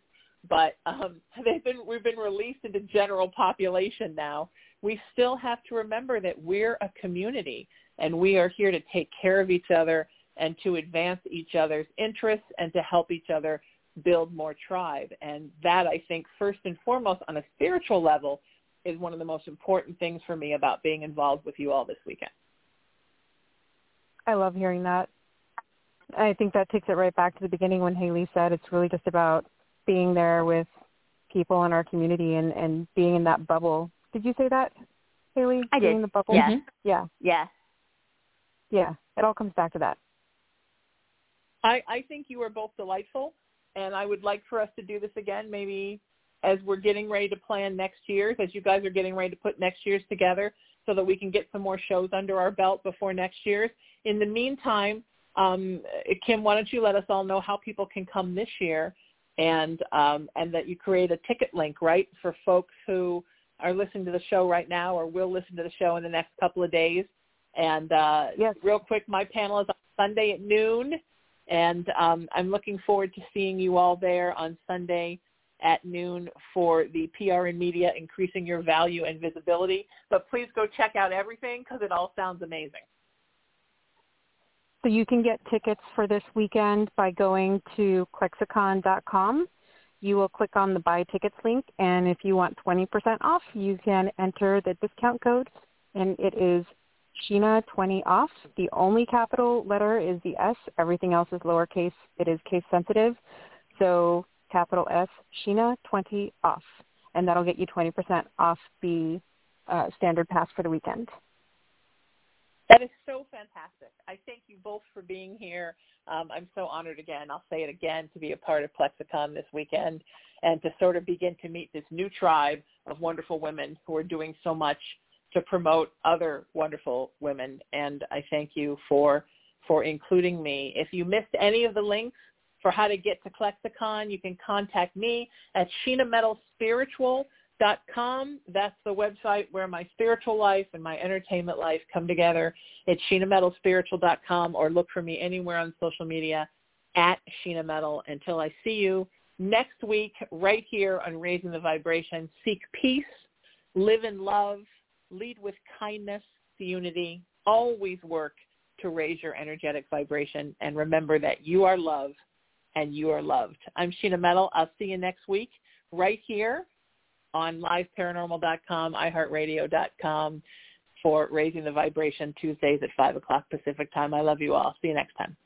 but um, they've been we've been released into general population now. We still have to remember that we're a community and we are here to take care of each other and to advance each other's interests and to help each other build more tribe. And that I think first and foremost on a spiritual level is one of the most important things for me about being involved with you all this weekend. I love hearing that. I think that takes it right back to the beginning when Haley said it's really just about being there with people in our community and, and being in that bubble. Did you say that, Haley? I being did. in the bubble? Yeah. Yeah. Yeah. Yeah. It all comes back to that. I, I think you are both delightful, and I would like for us to do this again, maybe as we're getting ready to plan next year's, as you guys are getting ready to put next year's together, so that we can get some more shows under our belt before next year's. In the meantime, um, Kim, why don't you let us all know how people can come this year, and um, and that you create a ticket link, right, for folks who are listening to the show right now or will listen to the show in the next couple of days. And uh, yes. real quick, my panel is on Sunday at noon, and um, I'm looking forward to seeing you all there on Sunday at noon for the PR and media increasing your value and visibility. But please go check out everything because it all sounds amazing. So you can get tickets for this weekend by going to ClexaCon.com. You will click on the buy tickets link, and if you want 20% off, you can enter the discount code, and it is Sheena20 off. The only capital letter is the S. Everything else is lowercase. It is case sensitive. So capital S, Sheena20 off. And that'll get you 20% off the uh, standard pass for the weekend. That is so fantastic. I thank you both for being here. Um, I'm so honored again. I'll say it again to be a part of ClexaCon this weekend and to sort of begin to meet this new tribe of wonderful women who are doing so much to promote other wonderful women. And I thank you for for including me. If you missed any of the links for how to get to ClexaCon, you can contact me at SheenaMetalSpiritual.com. That's the website where my spiritual life and my entertainment life come together. It's SheenaMetalSpiritual.com or look for me anywhere on social media at Sheena Metal. Until I see you next week right here on Raising the Vibration. Seek peace, live in love, lead with kindness, unity. Always work to raise your energetic vibration and remember that you are love and you are loved. I'm Sheena Metal. I'll see you next week right here on liveparanormal.com, iHeartRadio.com for Raising the Vibration Tuesdays at 5 o'clock Pacific time. I love you all. See you next time.